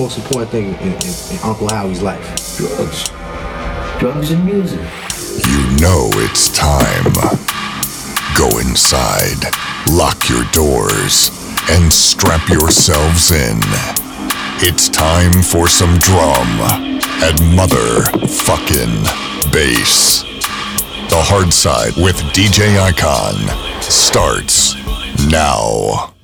What's the most important thing in, in, in Uncle Howie's life? Drugs. Drugs and music. You know it's time. Go inside, lock your doors, and strap yourselves in. It's time for some drum and motherfucking bass. The hard side with DJ Aikhan starts now.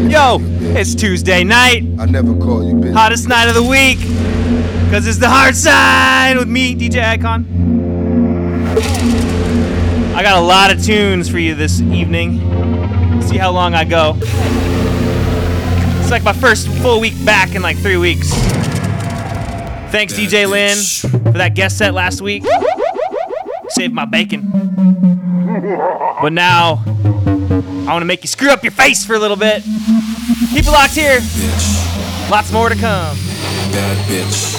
To Yo, call you bitch. it's Tuesday night, I never call you bitch. hottest night of the week, because it's the hard side with me, DJ Aikhan. I got a lot of tunes for you this evening. See how long I go. It's like my first full week back in like three weeks. Thanks, DJ Lynn, for that guest set last week. Saved my bacon. But now, I want to make you screw up your face for a little bit. Keep it locked here. Bitch. Lots more to come. Bad bitch.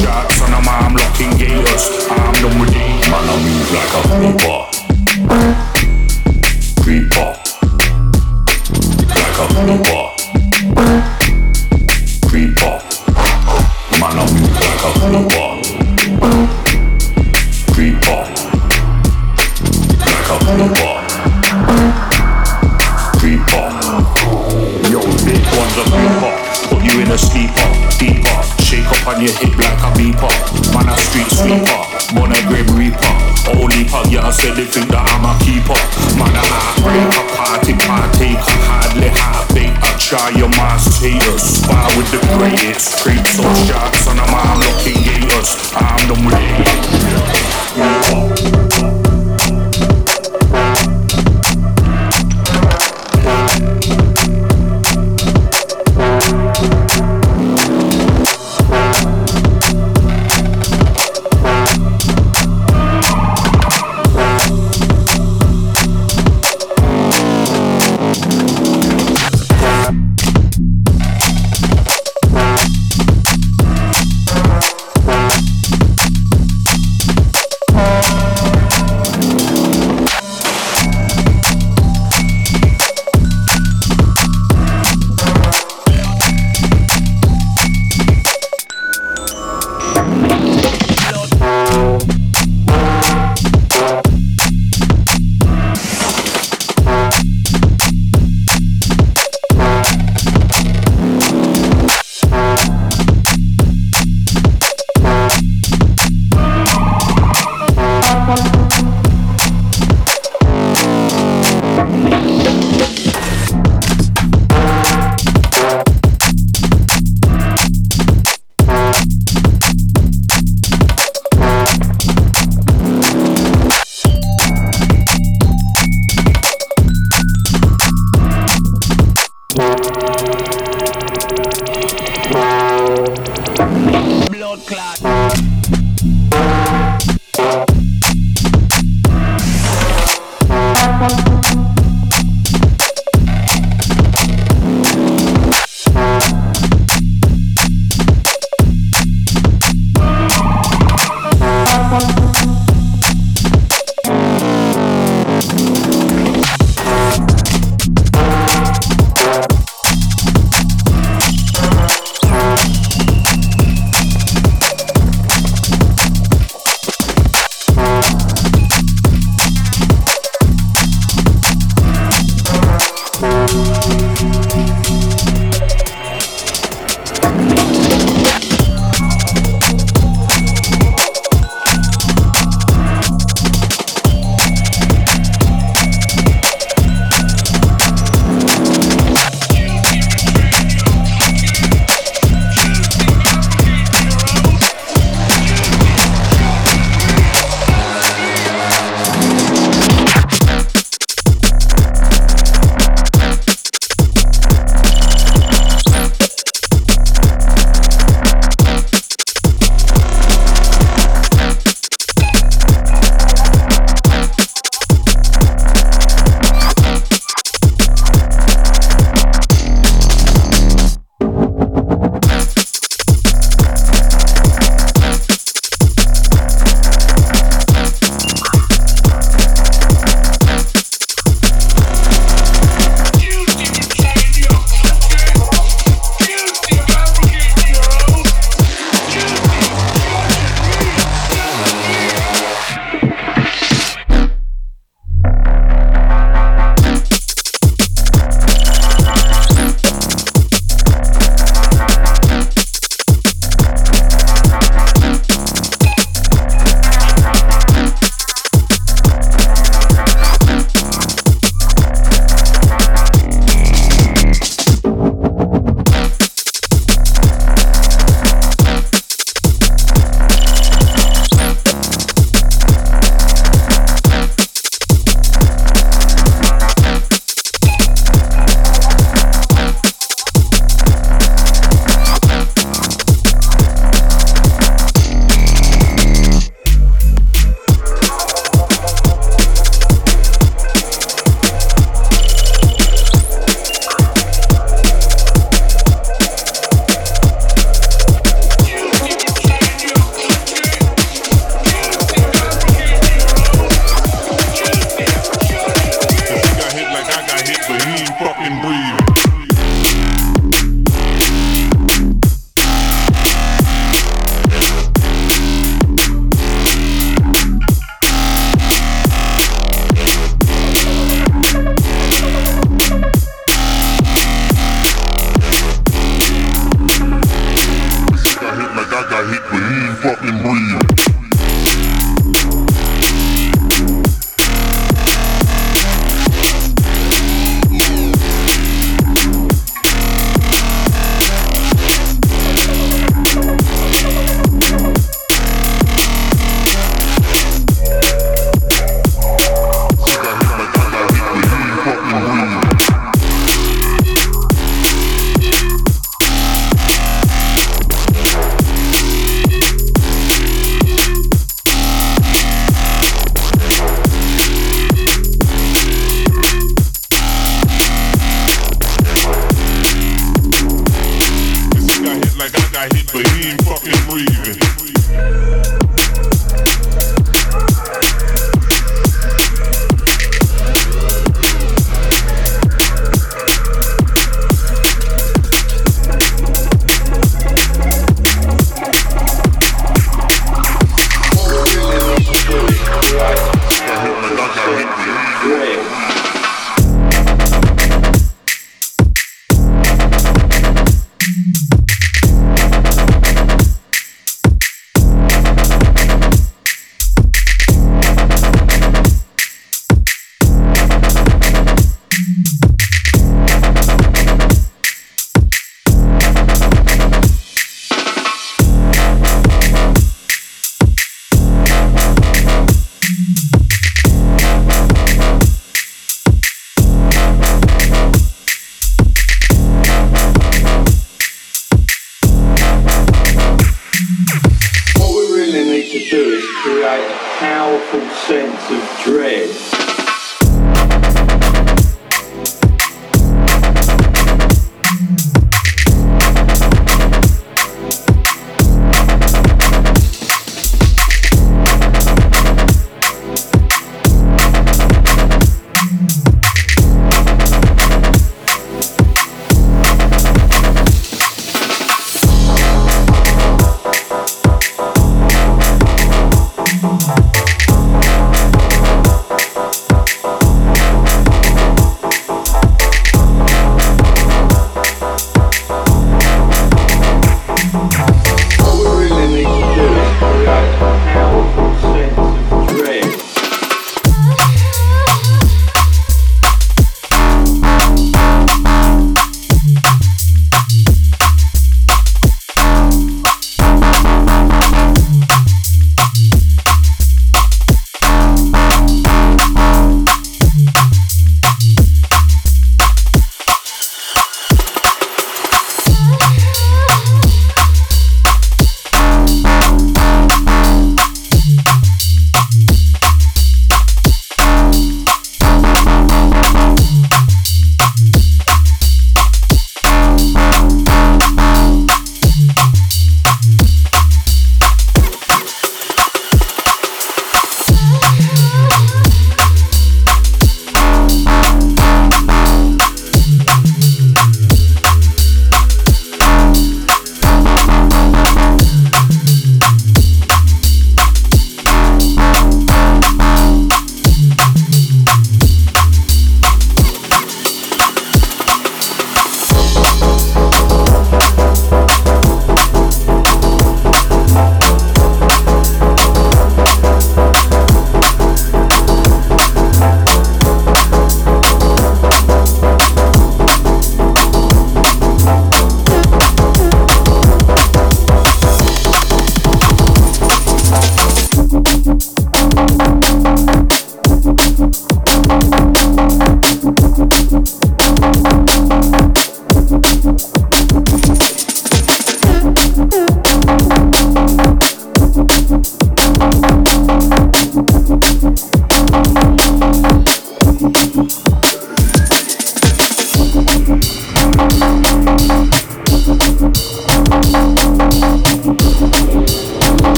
Sharks on them arm locking gators. I'm with them, man, I'm like a paper.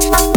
Bye.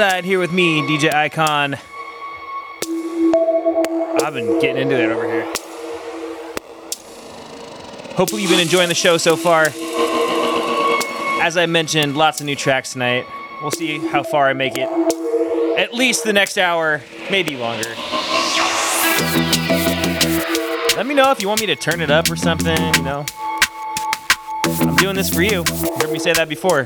Into the hard side here with me, DJ Aikhan. I've been getting into it over here. Hopefully, you've been enjoying the show so far. As I mentioned, lots of new tracks tonight. We'll see how far I make it. At least the next hour, maybe longer. Let me know if you want me to turn it up or something, you know. I'm doing this for you. You heard me say that before.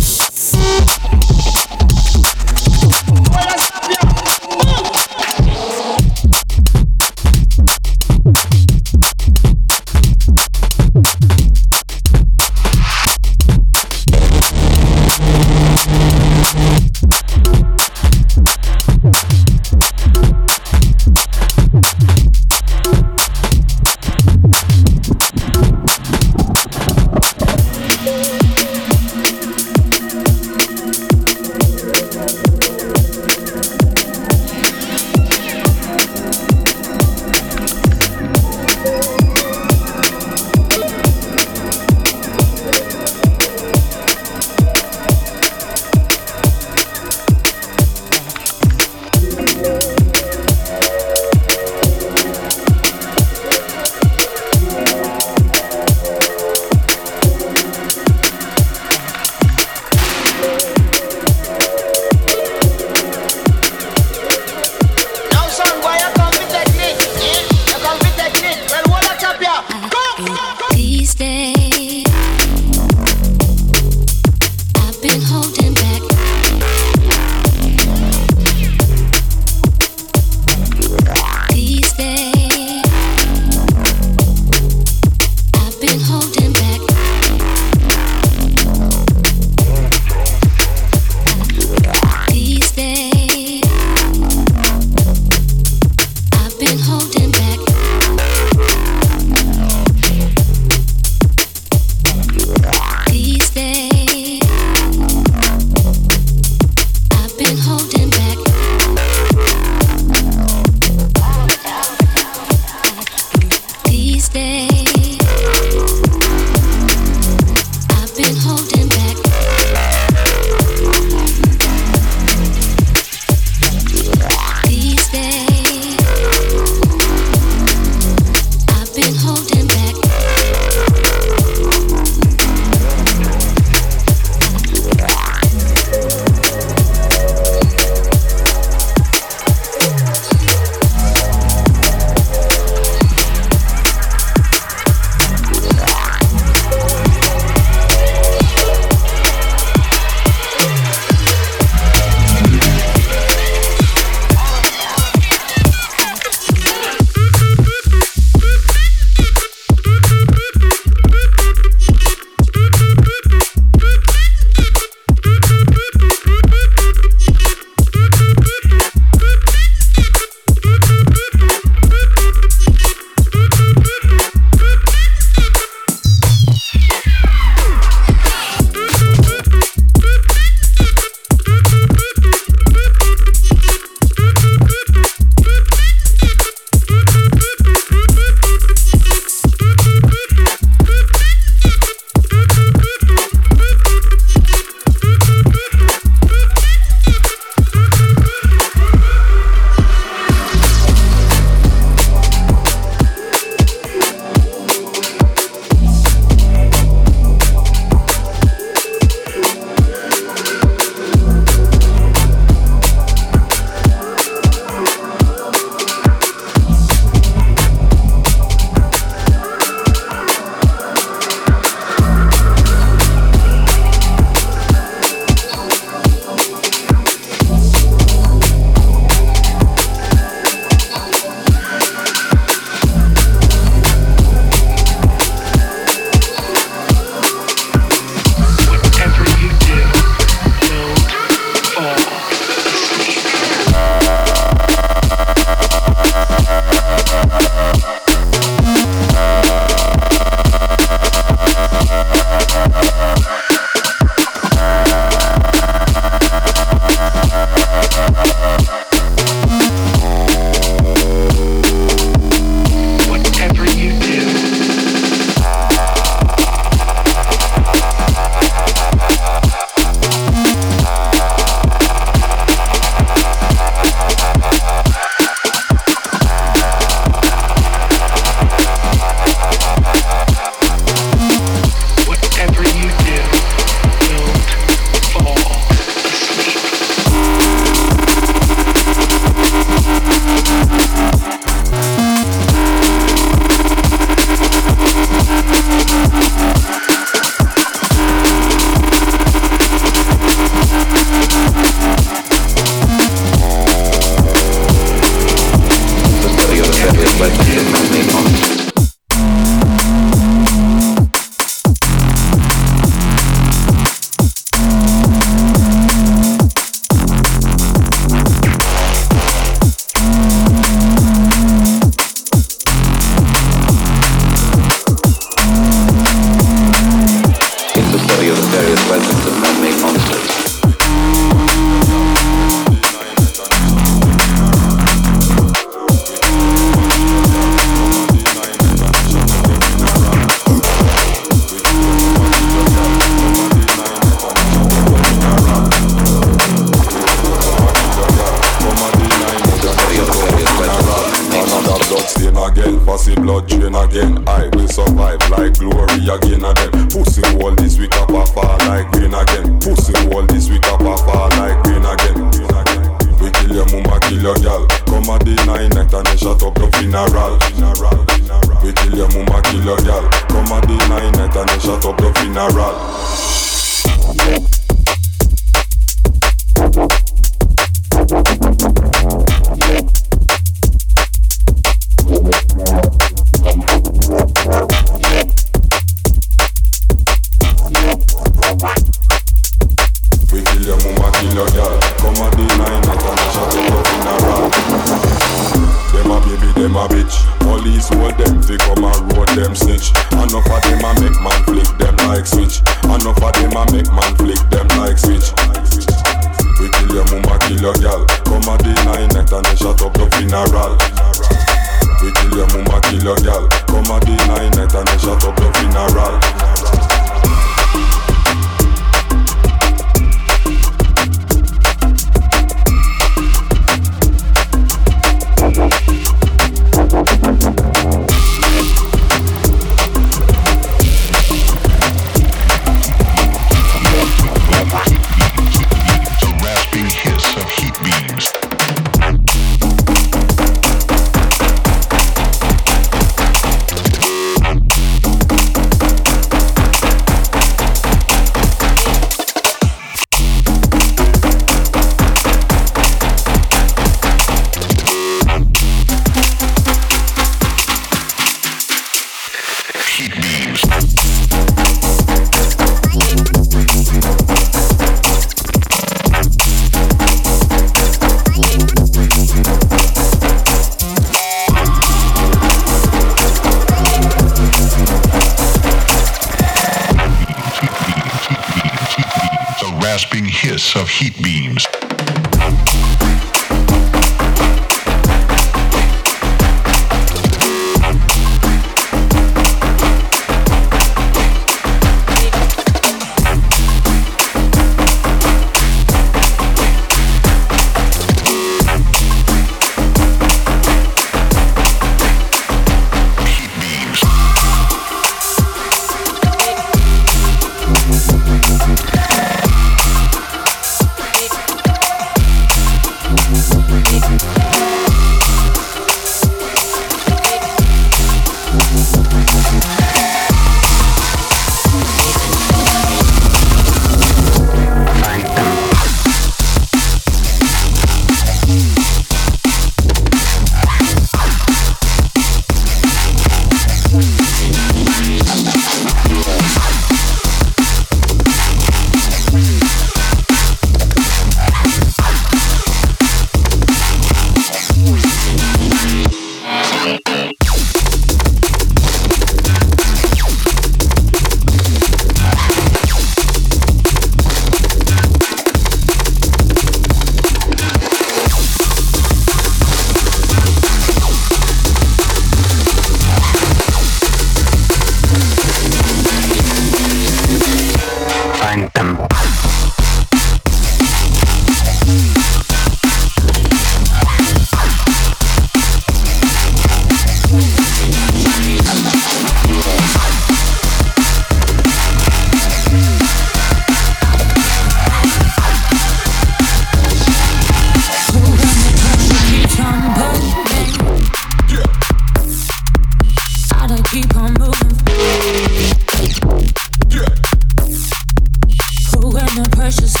When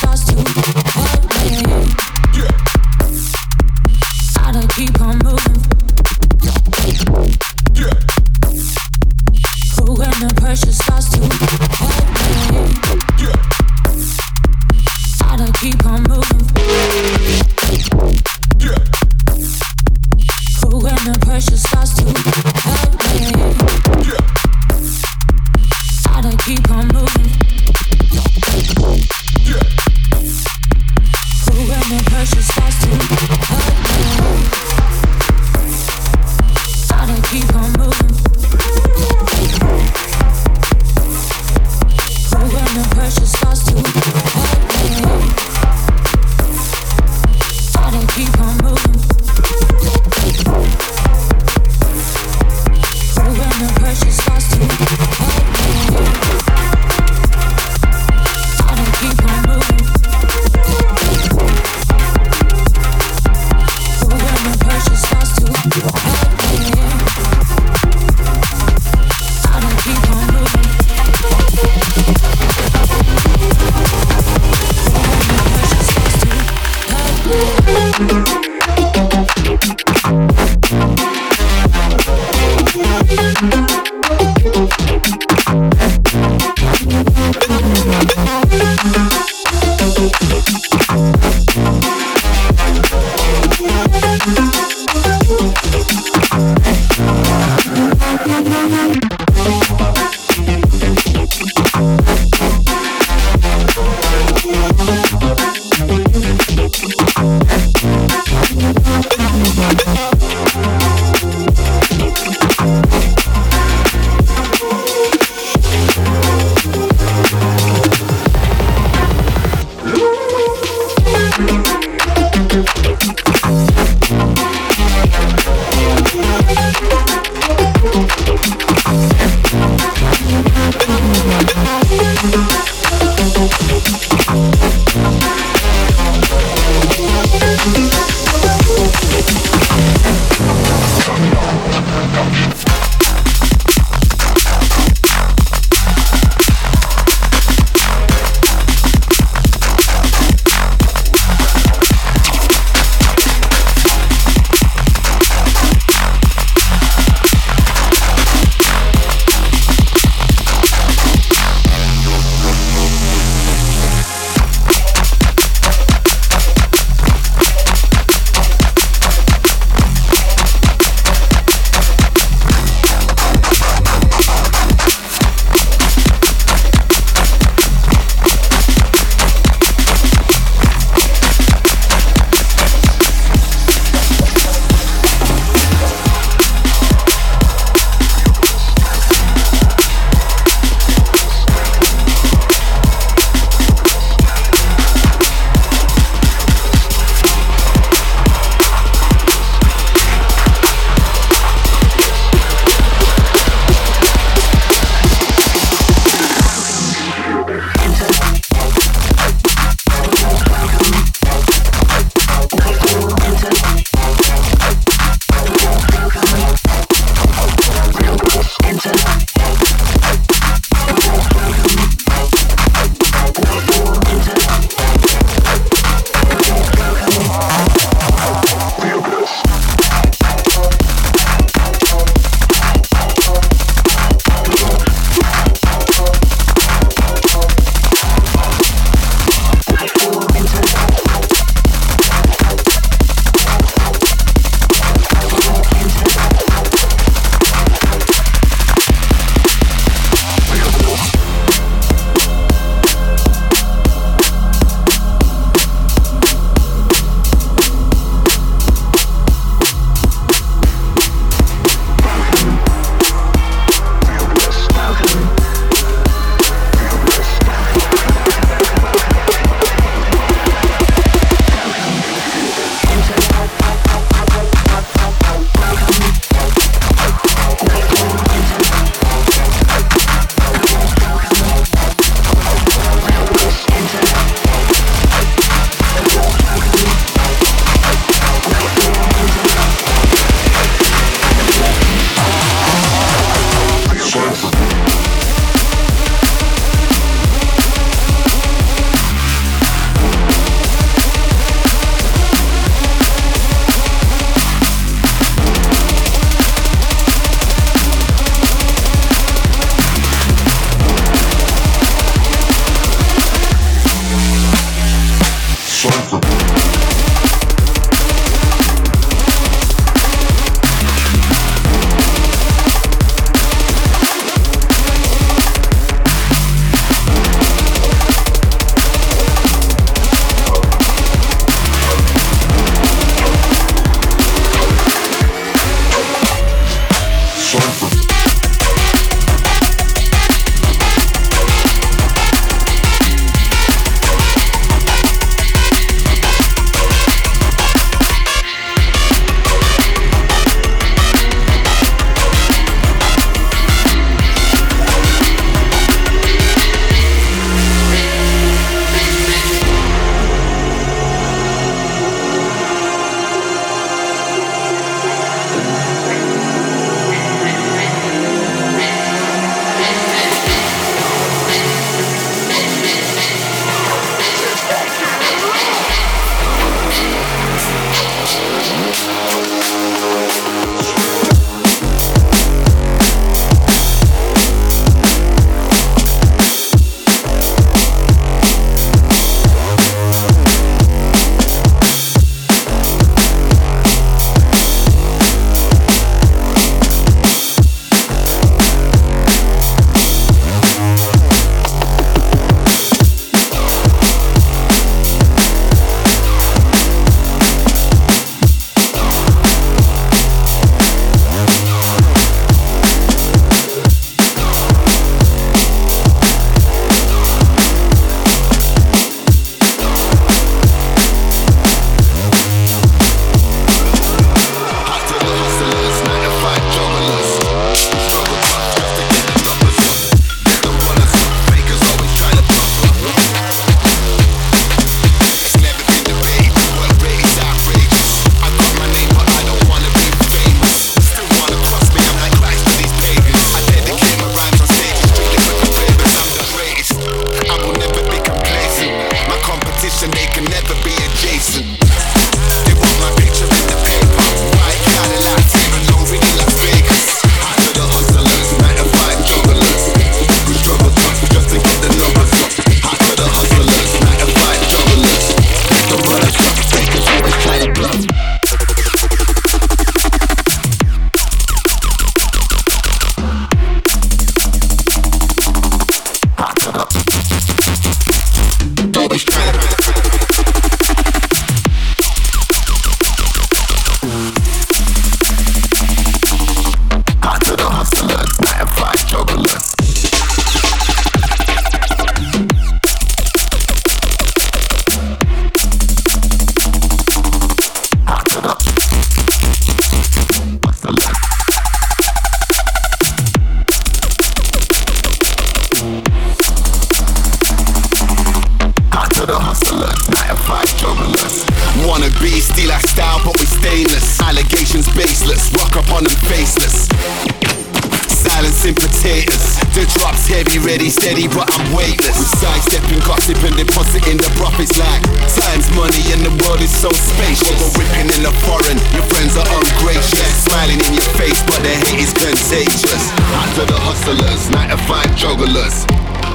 Potatoes. The drop's heavy, ready, steady, but I'm weightless. We sidestepping gossip and depositing the profits like time's money and the world is so spacious. We're whipping in the foreign, your friends are ungracious. Smiling in your face, but the hate is contagious. After the hustlers, night to 5 jugglers.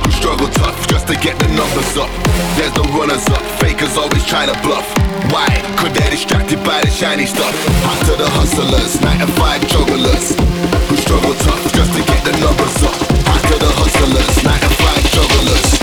Who struggle tough just to get the numbers up. There's the runners up, fakers always trying to bluff. Why? Cause they're distracted by the shiny stuff. After the hustlers, night to 5 jugglers. Struggle tough just to get the numbers up. After the hustlers, 9 to 5 jugglers.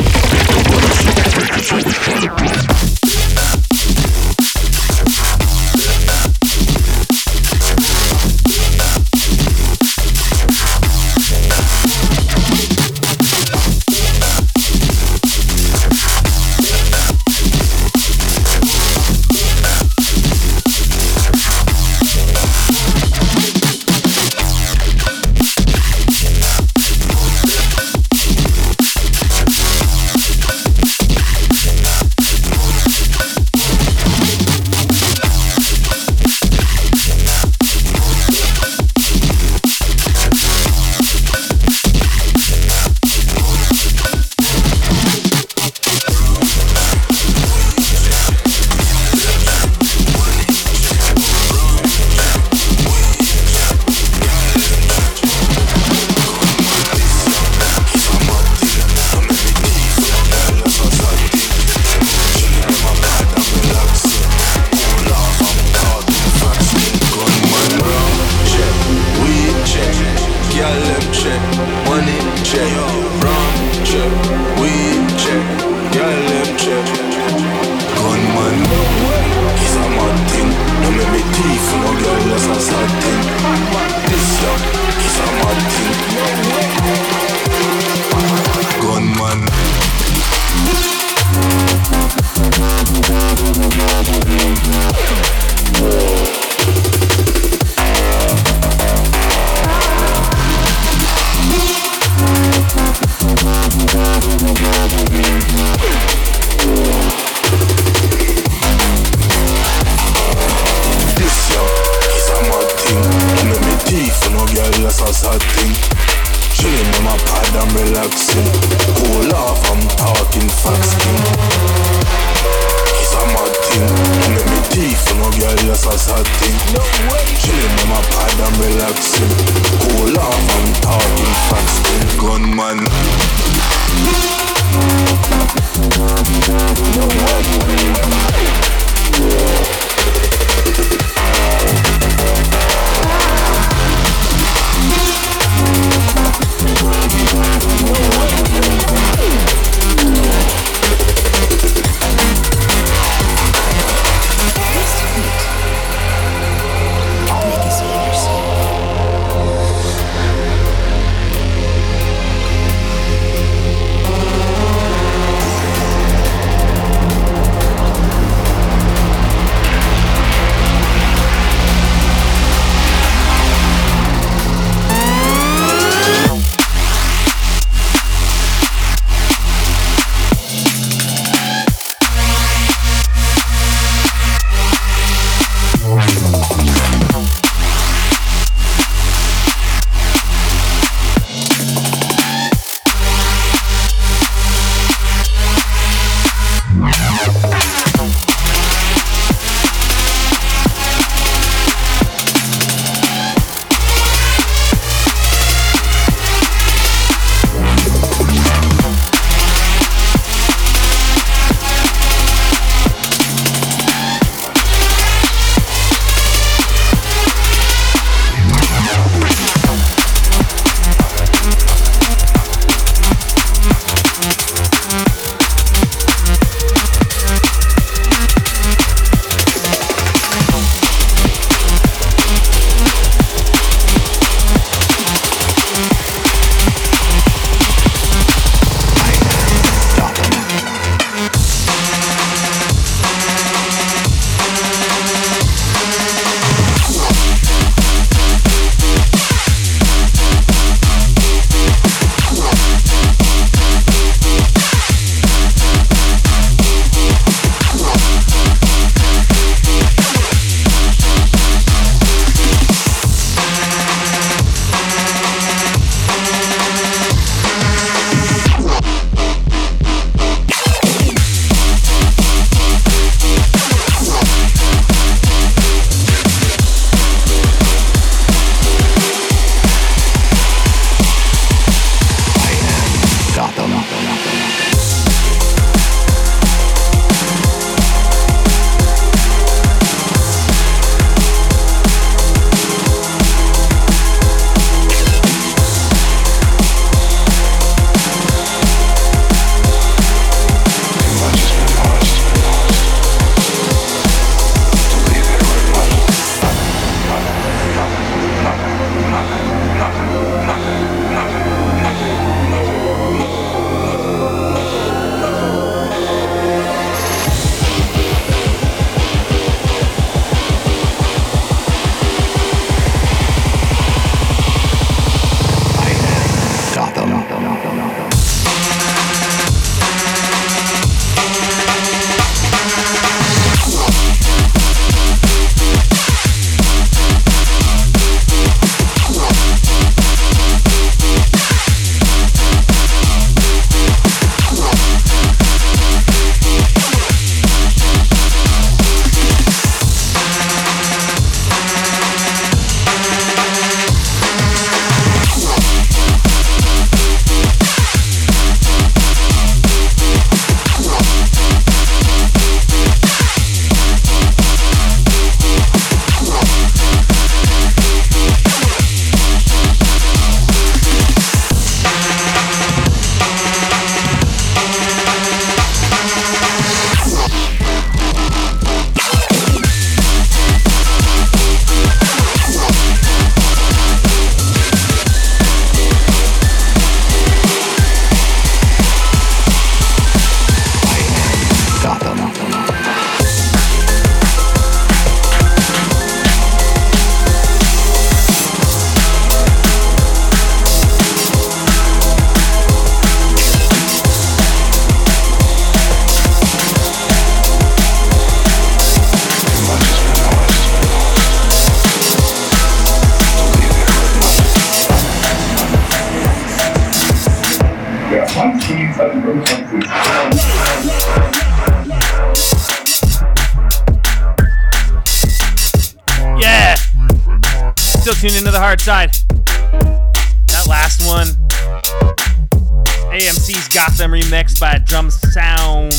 AMC's remixed by Drum Sound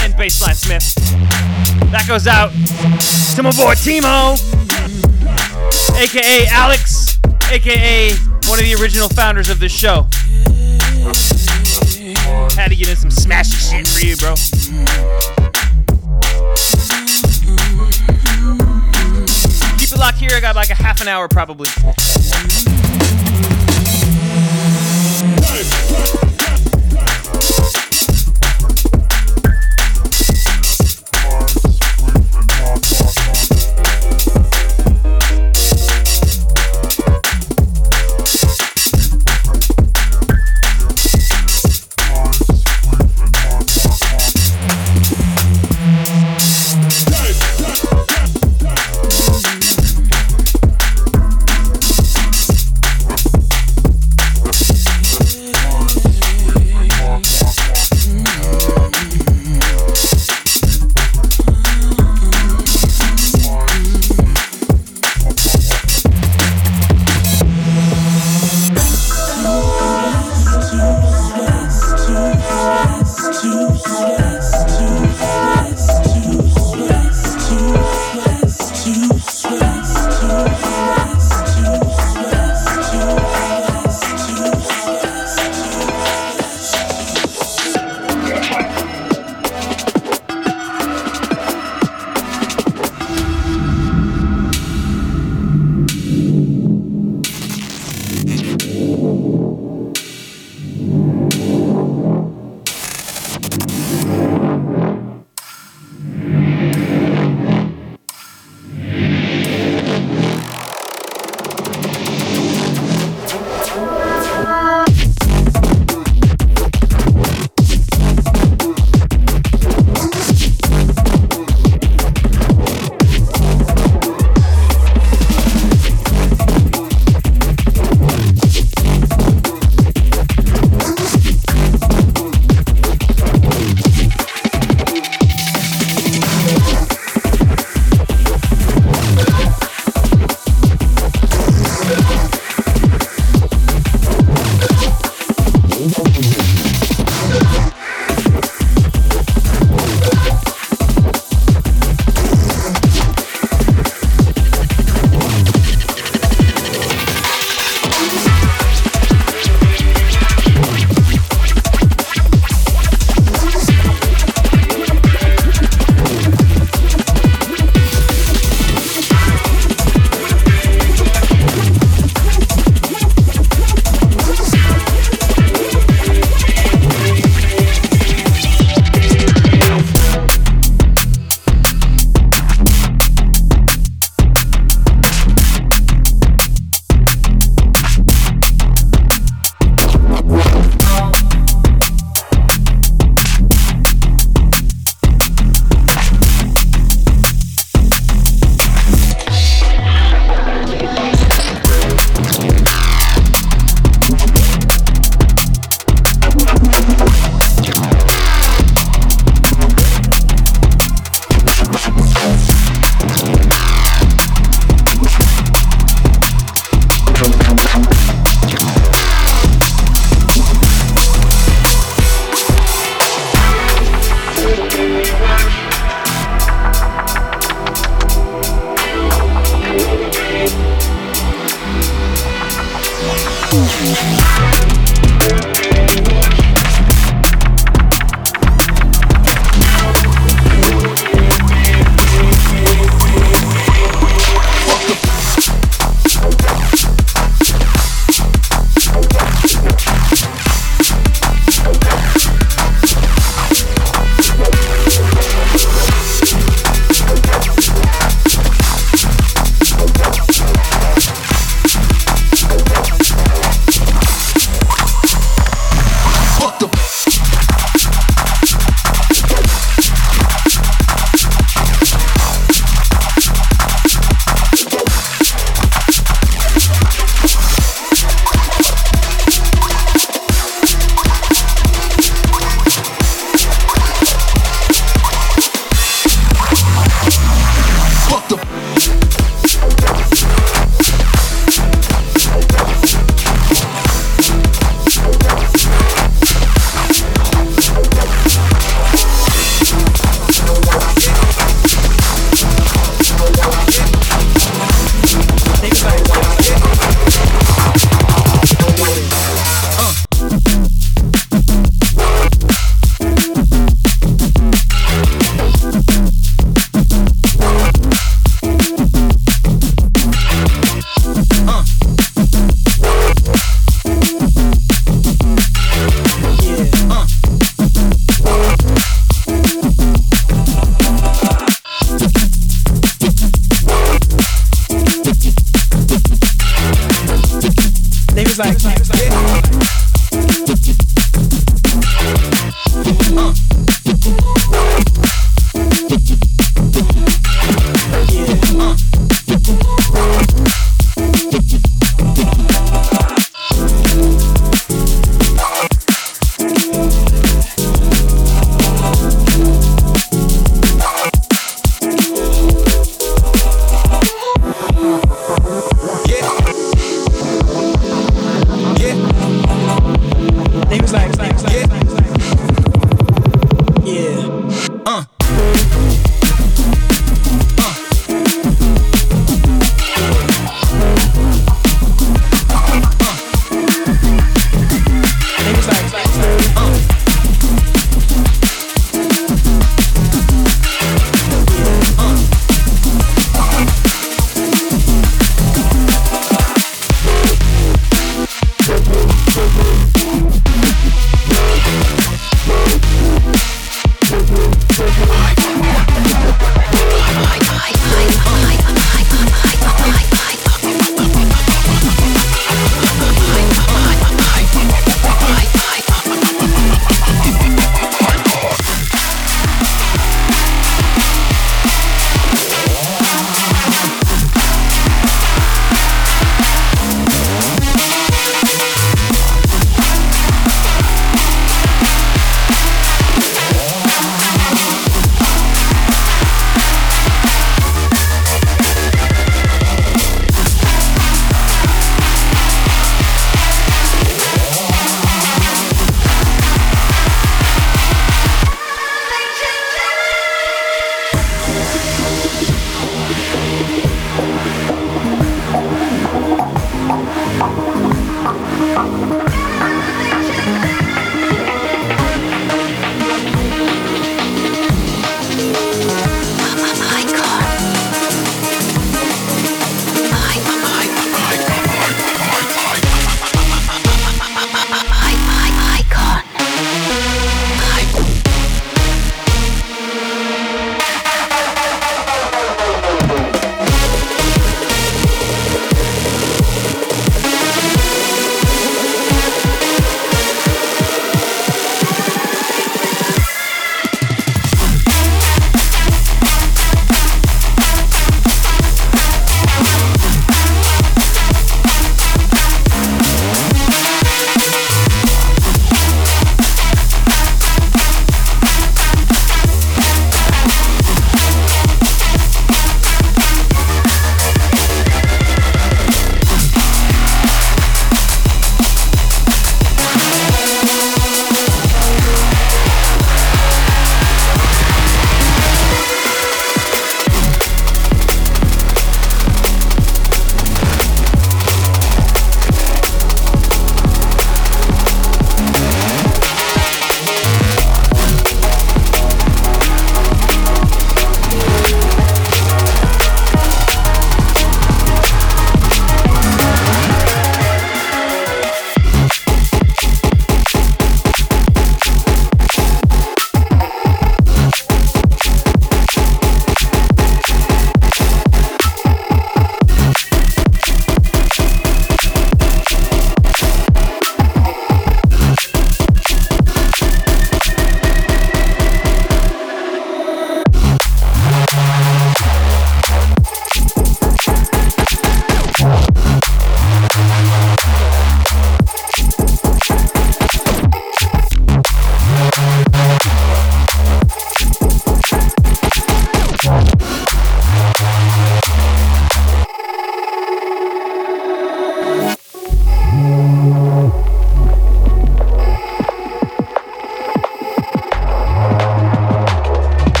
and Bassline Smith. That goes out to my boy Timo, aka Alex, aka one of the original founders of this show. Had to get in some smashy shit for you, bro. Keep it locked here. I got like a half an hour probably.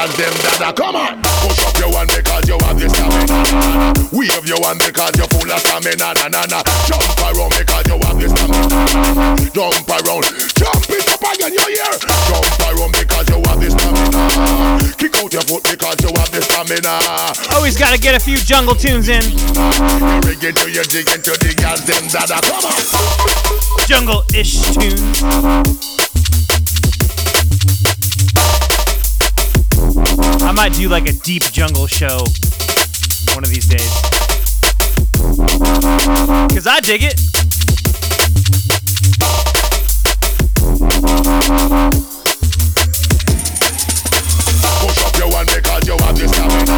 Girls them dada. Come on, push up your one because you have the stamina. Wave your one because you're full of stamina. Na na na. Jump around because you have the stamina. Jump around, jump it up again. You hear? Jump around because you have the stamina. Kick out your foot because you have the stamina. Always got to get a few jungle tunes in. Rig into your dig into the girls them dada. Come on. Jungle-ish tunes. I might do like a deep jungle show one of these days. Cause I dig it. Push up your one because you have the stamina.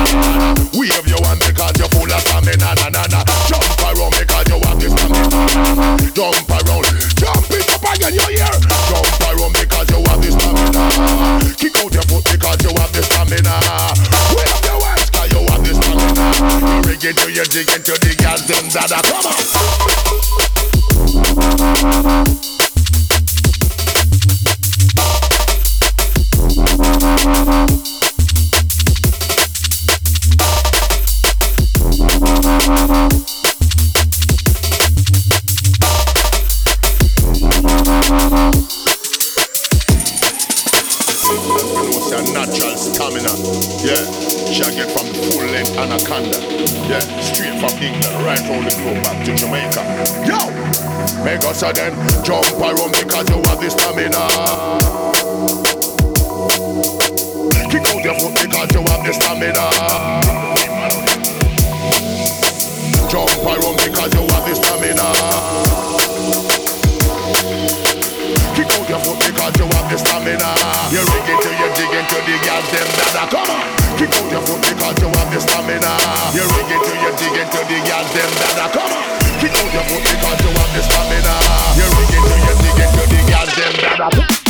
Wave your one because you're full of stamina. Na na na. Jump around because you have the stamina. Jump around, jump it up again. You hear? Because you have the stamina. Kick out your foot because you have the stamina. Wave your hands because you have the stamina. You rig into your into the girls them dada. Come on. A natural stamina. Yeah, shall get from the full length anaconda. Yeah, straight from England, right round the globe back to Jamaica. Yo, make us a then jump around because you have the stamina. Kick out your foot because you have the stamina. Jump around because you have the stamina. Kick out your foot because you have the stamina. You rig it till you dig into the girls them dada. Come on. Kick out your foot because you have the stamina. You rig it till you dig into the girls them dada.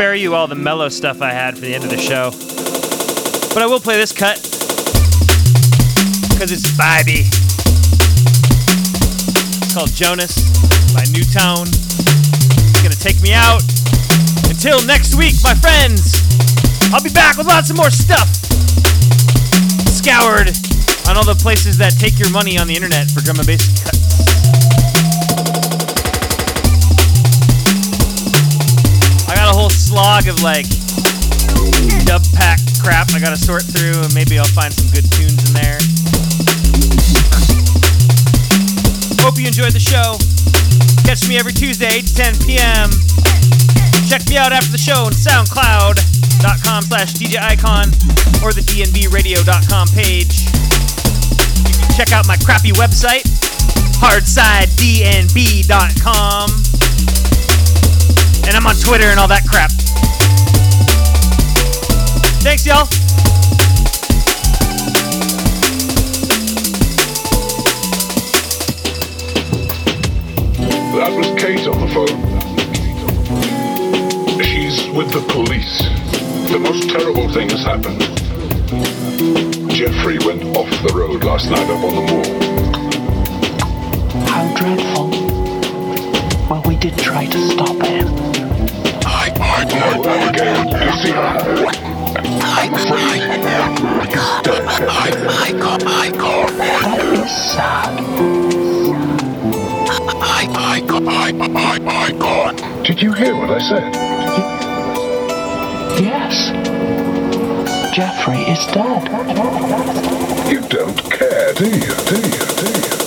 Spare you all the mellow stuff I had for the end of the show. But I will play this cut. Because it's vibey. It's called Jonas by Newtown. It's gonna take me out. Until next week, my friends. I'll be back with lots of more stuff. Scoured on all the places that take your money on the internet for drum and bass cuts. Slog of like dub pack crap I gotta sort through, and maybe I'll find some good tunes in there. Hope you enjoyed the show. Catch me every Tuesday, 8 to 10 p.m. Check me out after the show on SoundCloud.com slash DJ Aikhan or the DNBRadio.com page. You can check out my crappy website, HardsideDNB.com. And I'm on Twitter and all that crap. Thanks, y'all. That was Kate on the phone. She's with the police. The most terrible thing has happened. Jeffrey went off the road last night up on the moor. How dreadful. Well, we did try to stop him. I, I, no, Abigail, you see, I'm afraid he's dead. I can't, I can't. That is sad. I, I, I, I, I can't. Did you hear what I said? Yes. Jeffrey is dead. You don't care, do you? Do you? Do you?